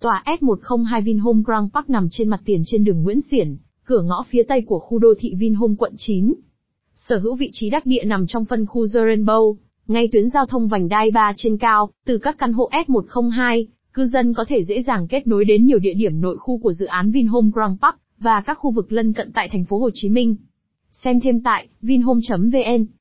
Tòa S102 Vinhome Grand Park nằm trên mặt tiền trên đường Nguyễn Xiển, cửa ngõ phía tây của khu đô thị Vinhome quận 9. Sở hữu vị trí đắc địa nằm trong phân khu The Rainbow, ngay tuyến giao thông vành đai 3 trên cao, từ các căn hộ S102, cư dân có thể dễ dàng kết nối đến nhiều địa điểm nội khu của dự án Vinhome Grand Park và các khu vực lân cận tại thành phố Hồ Chí Minh. Xem thêm tại vinhome.vn